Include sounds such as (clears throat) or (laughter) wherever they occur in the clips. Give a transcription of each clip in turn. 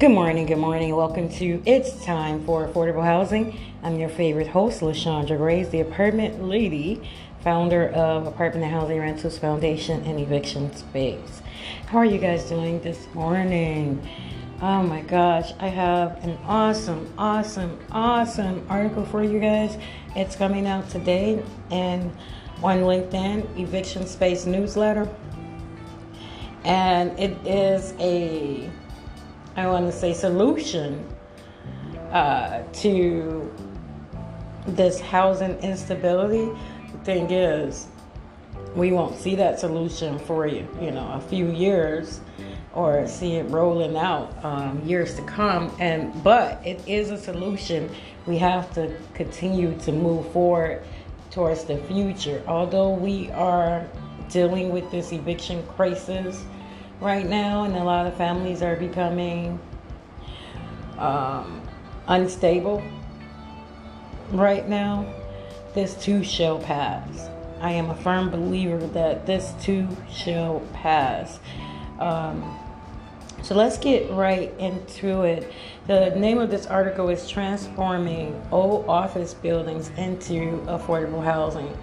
Good morning, good morning. Welcome to It's Time for Affordable Housing. I'm your favorite host, LaShondra Grace, the apartment lady, founder of Apartment and Housing Rentals Foundation and Eviction Space. How are you guys doing this morning? Oh my gosh, I have an awesome, awesome, awesome article for you guys. It's coming out today and on LinkedIn, Eviction Space newsletter. And it is a I want to say, solution uh, to this housing instability. The thing is, we won't see that solution for you, you know, a few years or see it rolling out um, years to come. And but it is a solution. We have to continue to move forward towards the future. Although we are dealing with this eviction crisis right now, and a lot of families are becoming um, unstable right now. This too shall pass. I am a firm believer that this too shall pass. Um, so let's get right into it. The name of this article is Transforming Old Office Buildings into Affordable Housing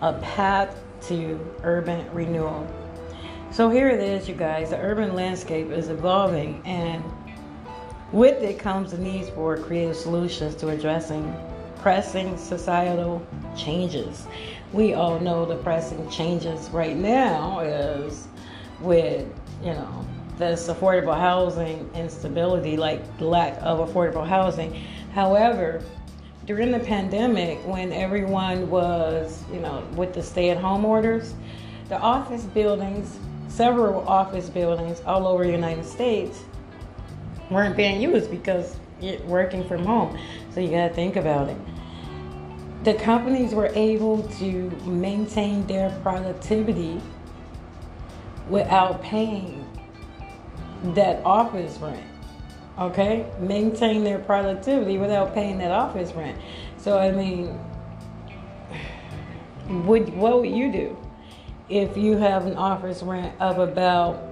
A Path to Urban Renewal. So here it is, you guys. The urban landscape is evolving, and with it comes the need for creative solutions to addressing pressing societal changes. We all know the pressing changes right now is with, you know, this affordable housing instability, like lack of affordable housing. However, during the pandemic, when everyone was, you know, with the stay at home orders, the office buildings several office buildings all over the United States weren't being used because you're working from home. So you got to think about it. The companies were able to maintain their productivity without paying that office rent. Okay? Maintain their productivity without paying that office rent. So, I mean, (sighs) would, what would you do? If you have an office rent of about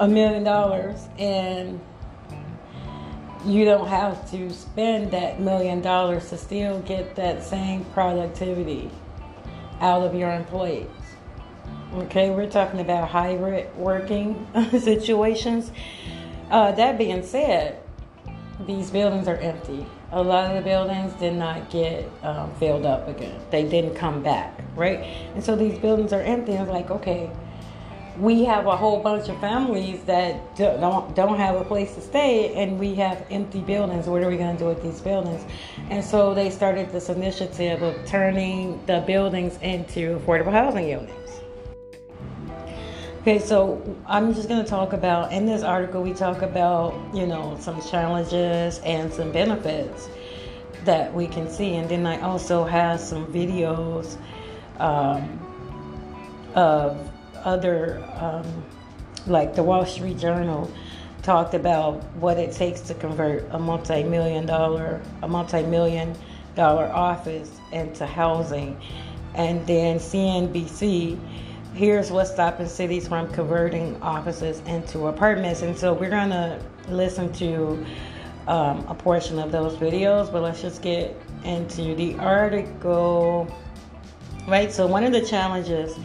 a million dollars and you don't have to spend that million dollars to still get that same productivity out of your employees. Okay, we're talking about hybrid working (laughs) situations. Uh, that being said, these buildings are empty. A lot of the buildings did not get um, filled up again. They didn't come back, right? And so these buildings are empty. And it's like, okay, we have a whole bunch of families that don't don't have a place to stay, and we have empty buildings. What are we going to do with these buildings? And so they started this initiative of turning the buildings into affordable housing units. Okay, so I'm just going to talk about in this article, we talk about, you know, some challenges and some benefits that we can see. And then I also have some videos um, of other, um, like the Wall Street Journal talked about what it takes to convert a multi million dollar, a multi million dollar office into housing. And then CNBC here's what's stopping cities from converting offices into apartments. And so we're to listen to um, a portion of those videos, but let's just get into the article. Right, so one of the challenges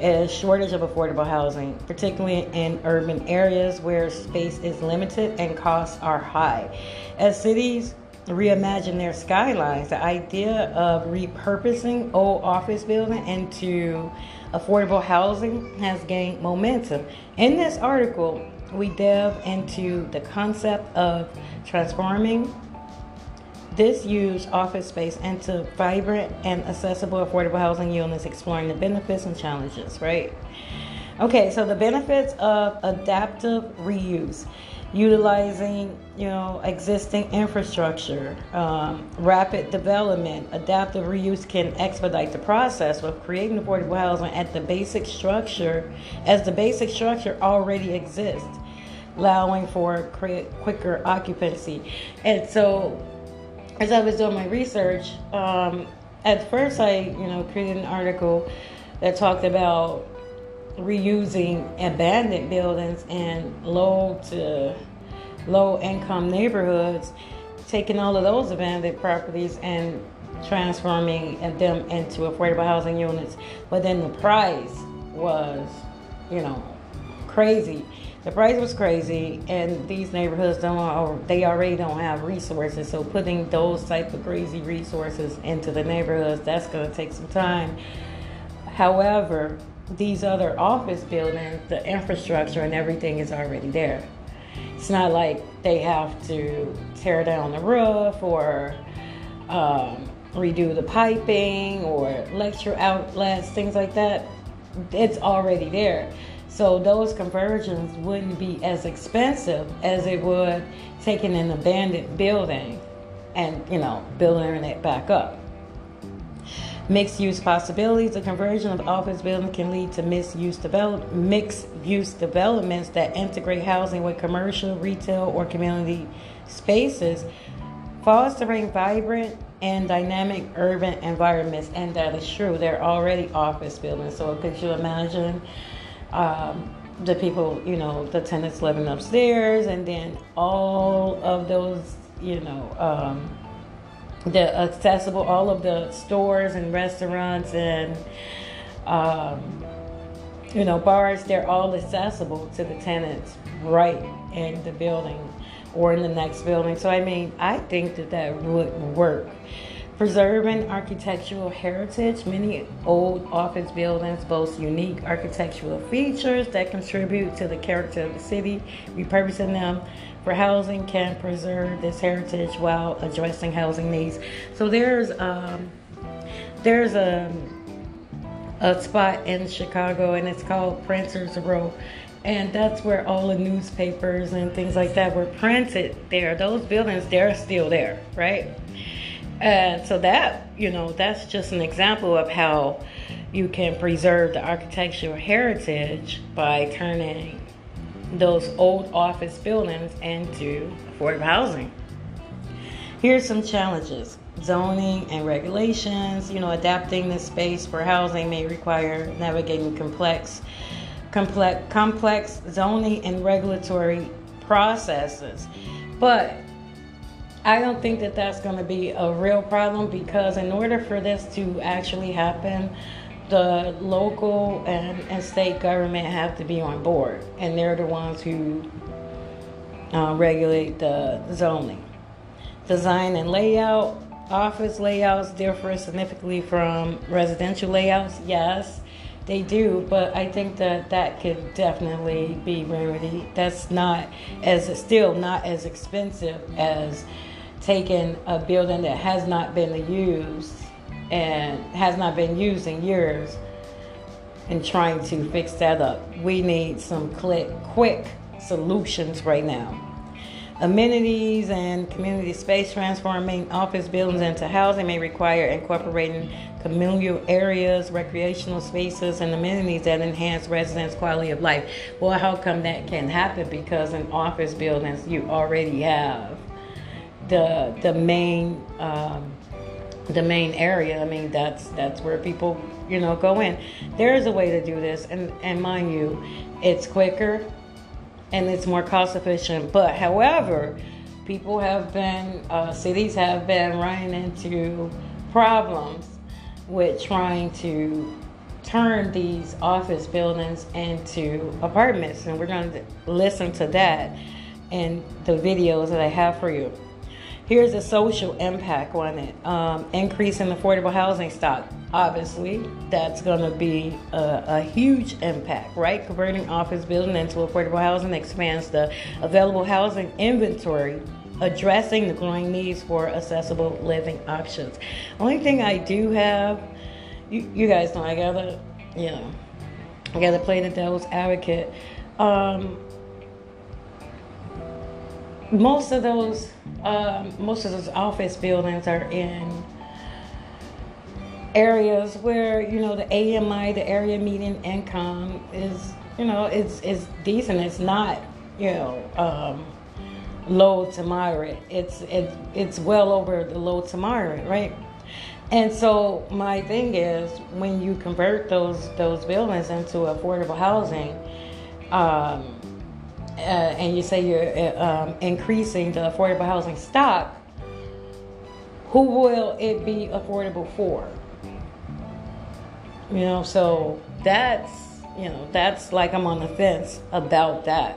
is shortage of affordable housing, particularly in urban areas where space is limited and costs are high. As cities reimagine their skylines, the idea of repurposing old office building into affordable housing has gained momentum. In this article, we delve into the concept of transforming this used office space into vibrant and accessible affordable housing units, exploring the benefits and challenges, right? Okay, so the benefits of adaptive reuse utilizing you know existing infrastructure um, rapid development adaptive reuse can expedite the process of creating affordable housing at the basic structure as the basic structure already exists allowing for quicker occupancy and so as i was doing my research um, at first i you know created an article that talked about reusing abandoned buildings and low to low income neighborhoods, taking all of those abandoned properties and transforming them into affordable housing units. But then the price was, you know, crazy. The price was crazy, and these neighborhoods don't. They already don't have resources. So putting those type of crazy resources into the neighborhoods, that's going to take some time. However, these other office buildings, the infrastructure and everything is already there. It's not like they have to tear down the roof or um, redo the piping or lecture outlets, things like that. It's already there. So those conversions wouldn't be as expensive as it would taking an abandoned building and, you know, building it back up. Mixed use possibilities. The conversion of office buildings can lead to mixed use develop mixed use developments that integrate housing with commercial, retail, or community spaces, fostering vibrant and dynamic urban environments. And that is true. They're already office buildings. So could you imagine um, the people, you know, the tenants living upstairs, and then all of those, you know. Um, the accessible all of the stores and restaurants and um, you know bars they're all accessible to the tenants right in the building or in the next building so i mean i think that that would work preserving architectural heritage many old office buildings boast unique architectural features that contribute to the character of the city repurposing them for housing can preserve this heritage while addressing housing needs. So there's um, there's a a spot in Chicago and it's called Printer's Row. And that's where all the newspapers and things like that were printed there. Those buildings, they're still there, right? And so that, you know, that's just an example of how you can preserve the architectural heritage by turning those old office buildings into affordable housing. Here's some challenges zoning and regulations. You know, adapting the space for housing may require navigating complex, complex, complex zoning and regulatory processes. But I don't think that that's going to be a real problem because in order for this to actually happen, the local and, and state government have to be on board, and they're the ones who uh, regulate the zoning. Design and layout. Office layouts differ significantly from residential layouts. Yes, they do, but I think that that could definitely be remedied. That's not as still not as expensive as taking a building that has not been used and has not been used in years and trying to fix that up. We need some quick, solutions right now. Amenities and community space transforming office buildings into housing may require incorporating communal areas, recreational spaces, and amenities that enhance residents' quality of life. Well, how come that can happen? Because in office buildings, you already have the the main um, the main area. I mean, that's that's where people, you know, go in. There is a way to do this, and and mind you, it's quicker and it's more cost efficient. But however, people have been, uh, cities have been running into problems with trying to turn these office buildings into apartments, and we're going to listen to that in the videos that I have for you. Here's a social impact on it. Um, increase in affordable housing stock. Obviously, that's going to be a, a, huge impact, right? Converting office building into affordable housing expands the available housing inventory, addressing the growing needs for accessible living options. Only thing I do have, you, you guys know, I gotta, you know, I gotta play the devil's advocate. Um, most of those um, most of those office buildings are in areas where you know the AMI, the area median income, is you know it's it's decent. It's not you know um, low to moderate. It's it, it's well over the low to moderate, right? And so my thing is when you convert those those buildings into affordable housing. Um, uh, and you say you're uh, um, increasing the affordable housing stock, who will it be affordable for? You know, so that's you know that's like I'm on the fence about that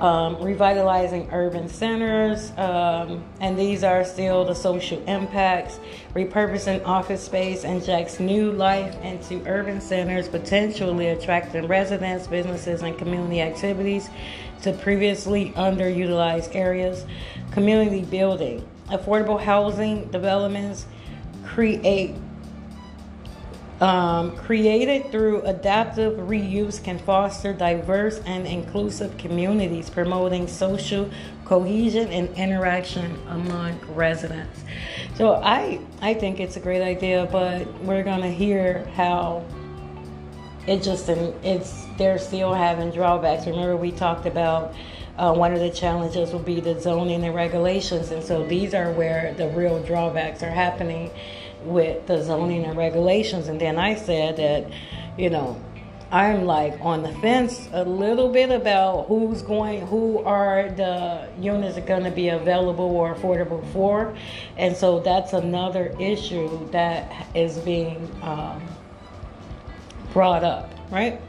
um, revitalizing urban centers, um, and these are still the social impacts, repurposing office space injects new life into urban centers, potentially attracting residents, businesses, and community activities to previously underutilized areas, community building, affordable housing developments create um, created through adaptive reuse can foster diverse and inclusive communities, promoting social cohesion and interaction among residents. So I I think it's a great idea, but we're gonna hear how it just it's they're still having drawbacks. Remember we talked about. Uh, one of the challenges will be the zoning and regulations, and so these are where the real drawbacks are happening with the zoning and regulations. And then I said that, you know, I'm like on the fence a little bit about who's going, who are the units are going to be available or affordable for. And so that's another issue that is being um, brought up, right?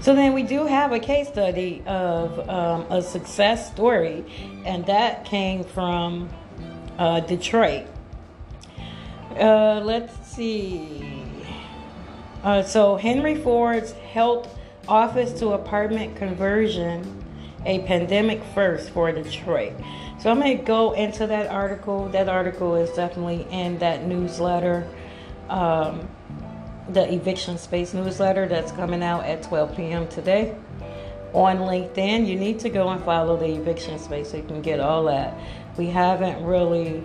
So then we do have a case study of um, a success story, and that came from uh, Detroit. Uh, let's see. Uh, so Henry Ford's health office to apartment conversion, a pandemic first for Detroit. So I'm going to go into that article. That article is definitely in that newsletter, um, the eviction space newsletter that's coming out at 12 p.m. today on LinkedIn. You need to go and follow the eviction space so you can get all that. We haven't really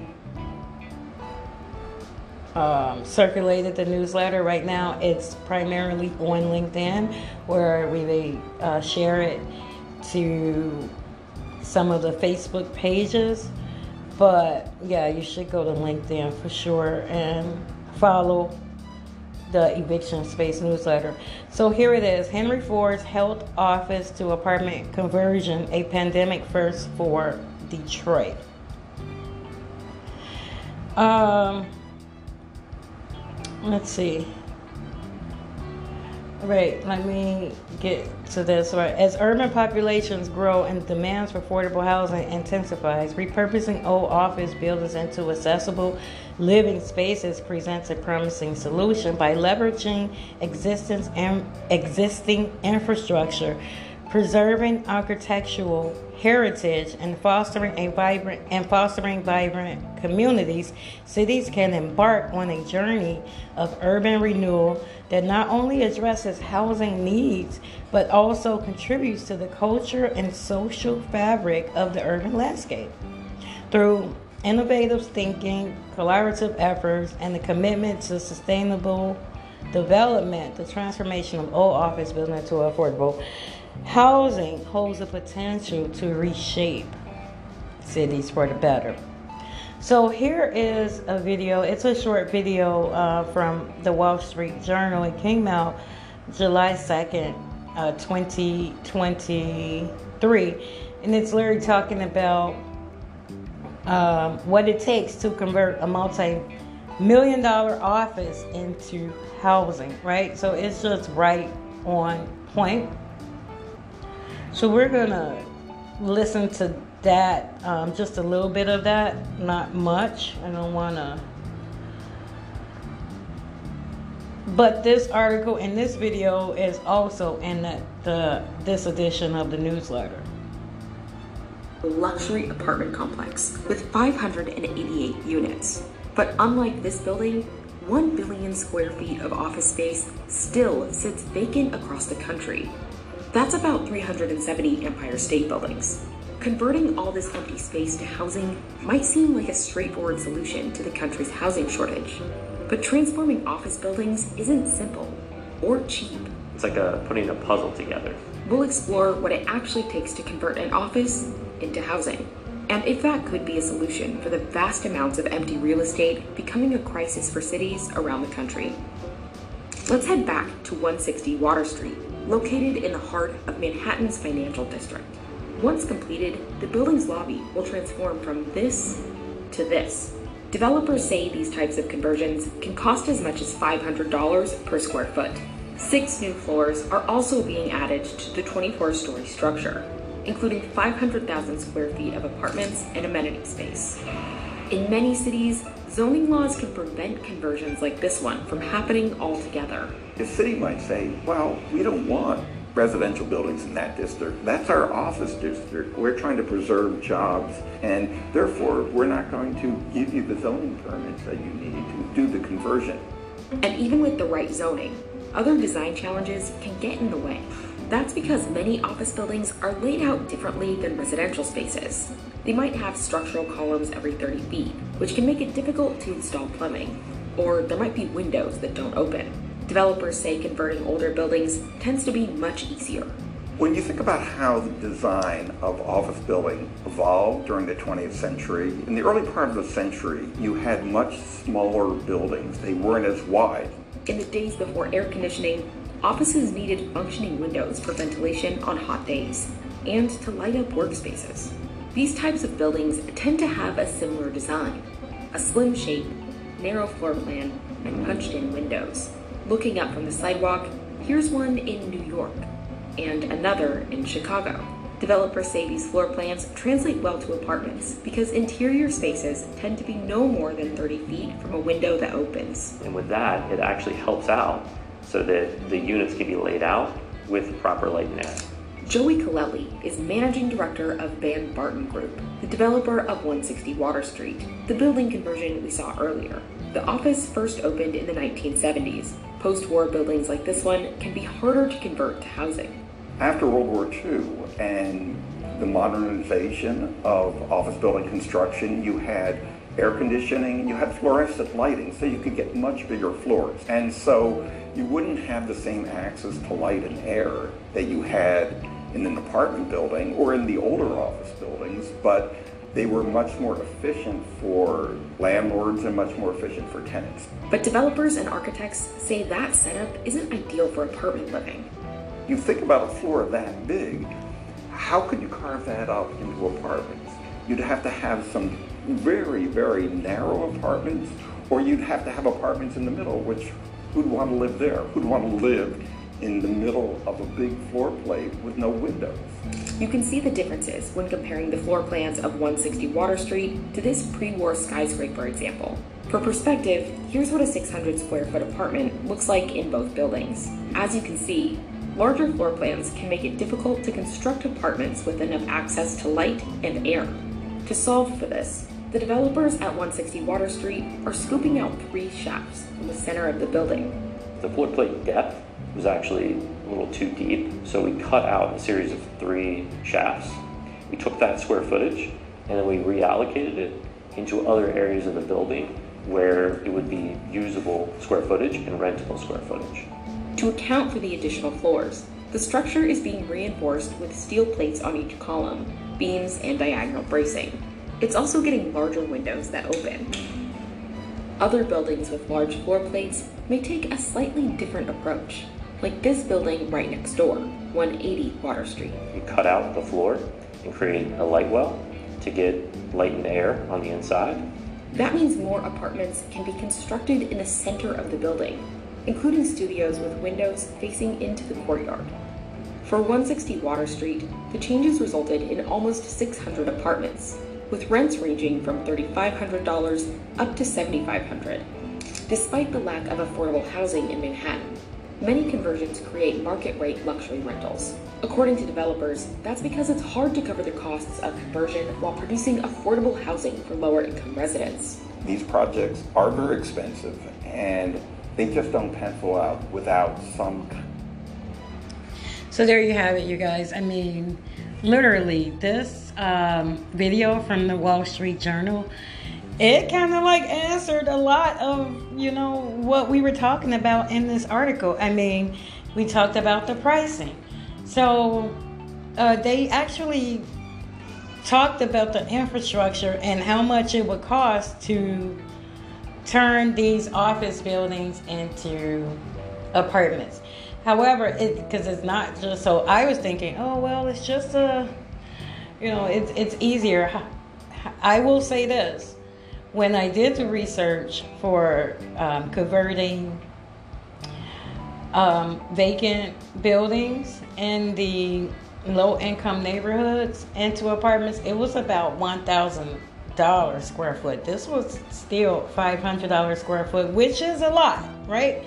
um, circulated the newsletter. Right now, it's primarily on LinkedIn, where we uh, share it to some of the Facebook pages. But yeah, you should go to LinkedIn for sure and follow the eviction space newsletter. So here it is Henry Ford's health office to apartment conversion, a pandemic first for Detroit. Um, let's see. Right, let me get to this. Right, as urban populations grow and demands for affordable housing intensifies, repurposing old office buildings into accessible living spaces presents a promising solution by leveraging existence and existing infrastructure preserving architectural heritage and fostering a vibrant and fostering vibrant communities, cities can embark on a journey of urban renewal that not only addresses housing needs but also contributes to the culture and social fabric of the urban landscape. Through innovative thinking, collaborative efforts, and the commitment to sustainable development, the transformation of old office buildings to affordable Housing holds the potential to reshape cities for the better. So here is a video. It's a short video uh, from the Wall Street Journal. It came out July 2nd, uh, 2023. And it's literally talking about um, what it takes to convert a multi million dollar office into housing, right? So it's just right on point. So we're gonna listen to that, um, just a little bit of that, not much. I don't wanna. But this article and this video is also in the, the this edition of the newsletter. Luxury apartment complex with 588 units. But unlike this building, 1 billion square feet of office space still sits vacant across the country that's about 370 Empire State Buildings. Converting all this empty space to housing might seem like a straightforward solution to the country's housing shortage. But transforming office buildings isn't simple or cheap. It's like a, putting a puzzle together. We'll explore what it actually takes to convert an office into housing. And if that could be a solution for the vast amounts of empty real estate becoming a crisis for cities around the country. Let's head back to 160 Water Street, located in the heart of Manhattan's financial district. Once completed, the building's lobby will transform from this to this. Developers say these types of conversions can cost as much as $500 per square foot. Six new floors are also being added to the 24 story structure, including 500,000 square feet of apartments and amenity space. In many cities, zoning laws can prevent conversions like this one from happening altogether. The city might say, well, we don't want residential buildings in that district. That's our office district. We're trying to preserve jobs, and therefore, we're not going to give you the zoning permits that you need to do the conversion. And even with the right zoning, other design challenges can get in the way. That's because many office buildings are laid out differently than residential spaces. They might have structural columns every 30 feet, which can make it difficult to install plumbing. Or there might be windows that don't open. Developers say converting older buildings tends to be much easier. When you think about how the design of office building evolved during the 20th century, in the early part of the century, you had much smaller buildings. They weren't as wide. In the days before air conditioning, offices needed functioning windows for ventilation on hot days and to light up workspaces. These types of buildings tend to have a similar design a slim shape, narrow floor plan, and punched in windows. Looking up from the sidewalk, here's one in New York and another in Chicago. Developers say these floor plans translate well to apartments because interior spaces tend to be no more than 30 feet from a window that opens. And with that, it actually helps out so that the units can be laid out with proper light and air. Joey Colelli is managing director of Vanbarton Group, the developer of 160 Water Street, the building conversion we saw earlier. The office first opened in the 1970s. Post war buildings like this one can be harder to convert to housing. After World War II and the modernization of office building construction, you had air conditioning you had fluorescent lighting, so you could get much bigger floors. And so you wouldn't have the same access to light and air that you had in an apartment building or in the older office buildings, but they were much more efficient for landlords and much more efficient for tenants. But developers and architects say that setup isn't ideal for apartment living. You think about a floor that big, how could you carve that up into apartments? You'd have to have some very, very narrow apartments, or you'd have to have apartments in the middle, which who'd want to live there? Who'd want to live in the middle of a big floor plate with no windows? You can see the differences when comparing the floor plans of 160 Water Street to this pre war skyscraper example. For perspective, here's what a 600 square foot apartment looks like in both buildings. As you can see, larger floor plans can make it difficult to construct apartments with enough access to light and air. To solve for this, the developers at 160 Water Street are scooping out three shafts in the center of the building. The floor plate depth was actually a little too deep, so we cut out a series of three shafts. We took that square footage and then we reallocated it into other areas of the building where it would be usable square footage and rentable square footage. To account for the additional floors, the structure is being reinforced with steel plates on each column, beams, and diagonal bracing. It's also getting larger windows that open. Other buildings with large floor plates may take a slightly different approach, like this building right next door, 180 Water Street. We cut out the floor and create a light well to get light and air on the inside. That means more apartments can be constructed in the center of the building, including studios with windows facing into the courtyard. For 160 Water Street, the changes resulted in almost 600 apartments, with rents ranging from $3,500 up to $7,500. Despite the lack of affordable housing in Manhattan, many conversions create market rate luxury rentals. According to developers, that's because it's hard to cover the costs of conversion while producing affordable housing for lower income residents. These projects are very expensive and they just don't pencil out without some. So there you have it, you guys. I mean, literally, this um, video from the Wall Street Journal, it kind of like answered a lot of, you know, what we were talking about in this article. I mean, we talked about the pricing. So uh, they actually talked about the infrastructure and how much it would cost to turn these office buildings into apartments. However, it because it's not just so. I was thinking, oh well, it's just a, you know, it's it's easier. I will say this: when I did the research for um, converting um, vacant buildings in the low income neighborhoods into apartments, it was about one thousand dollars square foot. This was still five hundred dollars square foot, which is a lot, right?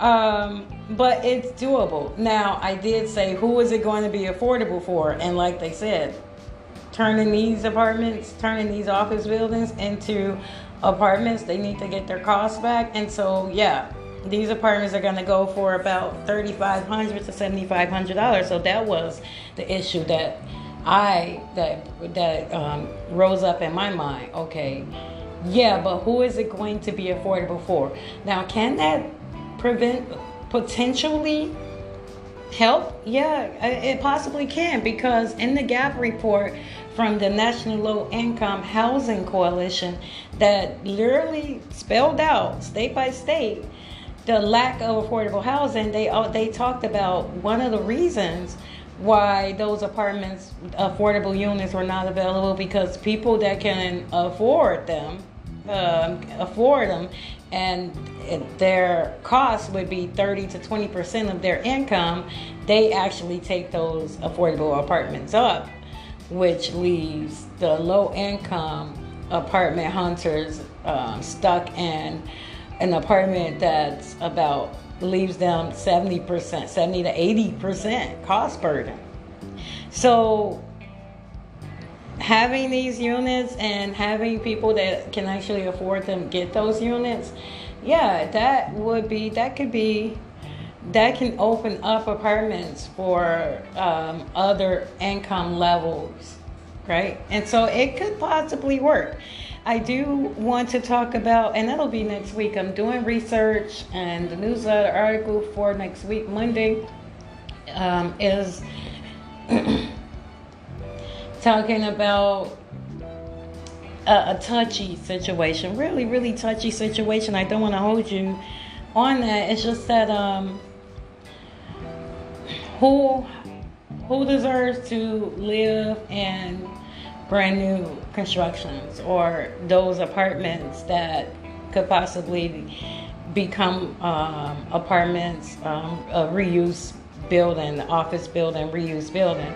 Um, but it's doable. Now, I did say, who is it going to be affordable for? And like they said, turning these apartments, turning these office buildings into apartments, they need to get their costs back. And so, yeah, these apartments are going to go for about 3,500 to $7,500. So that was the issue that I that that um, rose up in my mind. Okay, yeah, but who is it going to be affordable for? Now, can that prevent potentially help? Yeah, it possibly can because in the gap report from the National Low Income Housing Coalition that literally spelled out state by state the lack of affordable housing, they they talked about one of the reasons why those apartments affordable units were not available because people that can afford them um, afford them and their cost would be 30 to 20 percent of their income they actually take those affordable apartments up which leaves the low income apartment hunters um, stuck in an apartment that's about leaves them 70%, 70 to 80% cost burden. So having these units and having people that can actually afford them get those units, yeah, that would be that could be that can open up apartments for um, other income levels, right? And so it could possibly work. I do want to talk about, and that'll be next week. I'm doing research, and the newsletter article for next week, Monday, um, is (clears throat) talking about a, a, touchy situation. Really, really touchy situation. I don't want to hold you on that. It's just that um, who who deserves to live in brand new constructions or those apartments that could possibly become um, apartments, um, a reuse building, office building, reuse building.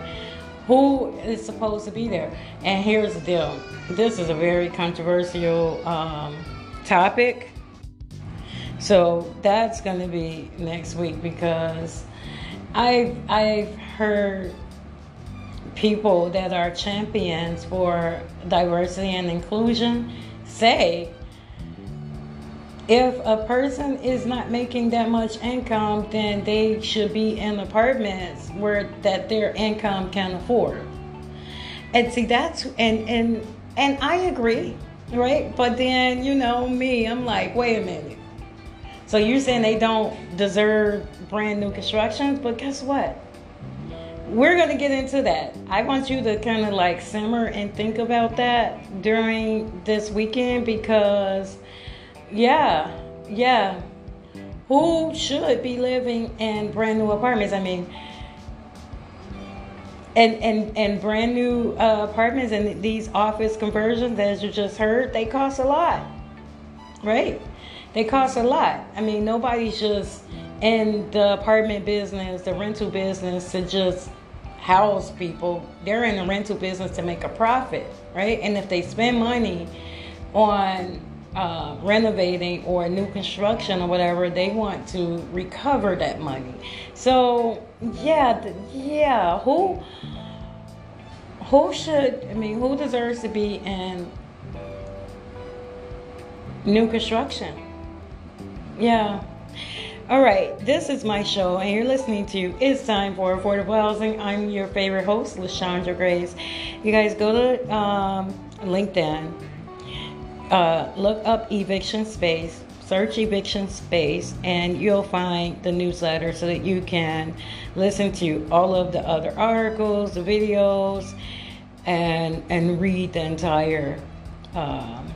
Who is supposed to be there? And here's the deal this is a very controversial um, topic. So that's going to be next week because I've, I've heard people that are champions for diversity and inclusion say if a person is not making that much income then they should be in apartments where that their income can afford. And see that's and and and i agree right? But then you know me i'm like wait a minute. So you're saying they don't deserve brand new constructions? But guess what we're going to get into that. I want you to kind of like simmer and think about that during this weekend because, yeah, yeah. Who should be living in brand new apartments? I mean, and and and brand new uh, apartments and these office conversions, as you just heard, they cost a lot, right? They cost a lot. I mean, nobody's just in the apartment business, the rental business, to just house people. They're in the rental business to make a profit, right? And if they spend money on uh, renovating or new construction or whatever, they want to recover that money. So yeah, yeah. Who who should? I mean, who deserves to be in new construction? Yeah. All right, this is my show, and you're listening to It's Time for Affordable Housing. I'm your favorite host, LaShondra Grace. You guys go to um, LinkedIn, uh, look up Eviction Space, search Eviction Space, and you'll find the newsletter so that you can listen to all of the other articles, the videos, and and read the entire. Um,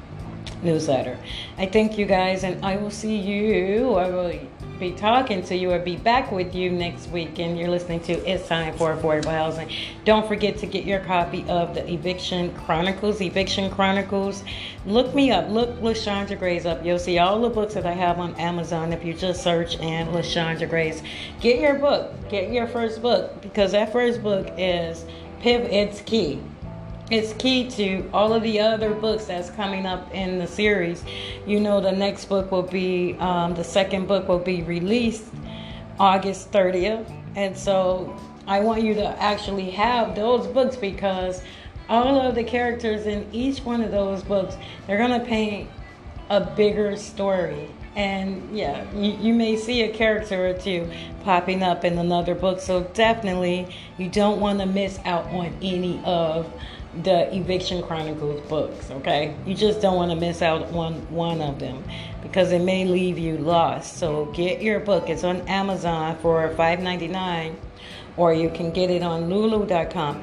newsletter. I thank you guys, and I will see you. I will be talking to you or be back with you next week. And you're listening to It's Time for Affordable Housing. Don't forget to get your copy of the Eviction Chronicles. Eviction Chronicles. Look me up. Look LaShondra Grace up. You'll see all the books that I have on Amazon if you just search and LaShondra Grace. Get your book. Get your first book because that first book is Pivot. It's key it's key to all of the other books that's coming up in the series. You know, the next book will be, um, the second book will be released August 30th. And so I want you to actually have those books because all of the characters in each one of those books, they're going to paint a bigger story. And yeah, you, you may see a character or two popping up in another book. So definitely, you don't want to miss out on any of the Eviction Chronicles books, okay? You just don't want to miss out on one of them because it may leave you lost. So get your book. It's on Amazon for $5.99 or you can get it on lulu.com.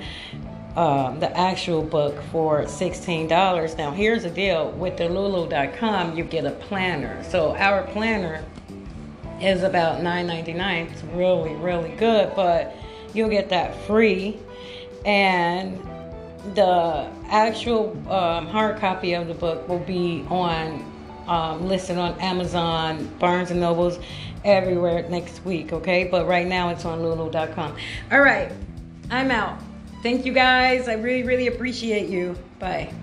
Uh, the actual book for $16. Now, here's the deal with the lulu.com, you get a planner. So, our planner is about $9.99. It's really, really good, but you'll get that free. And the actual um, hard copy of the book will be on um, listed on Amazon, Barnes and Nobles, everywhere next week. Okay, but right now it's on Lulu.com. All right, I'm out. Thank you guys. I really, really appreciate you. Bye.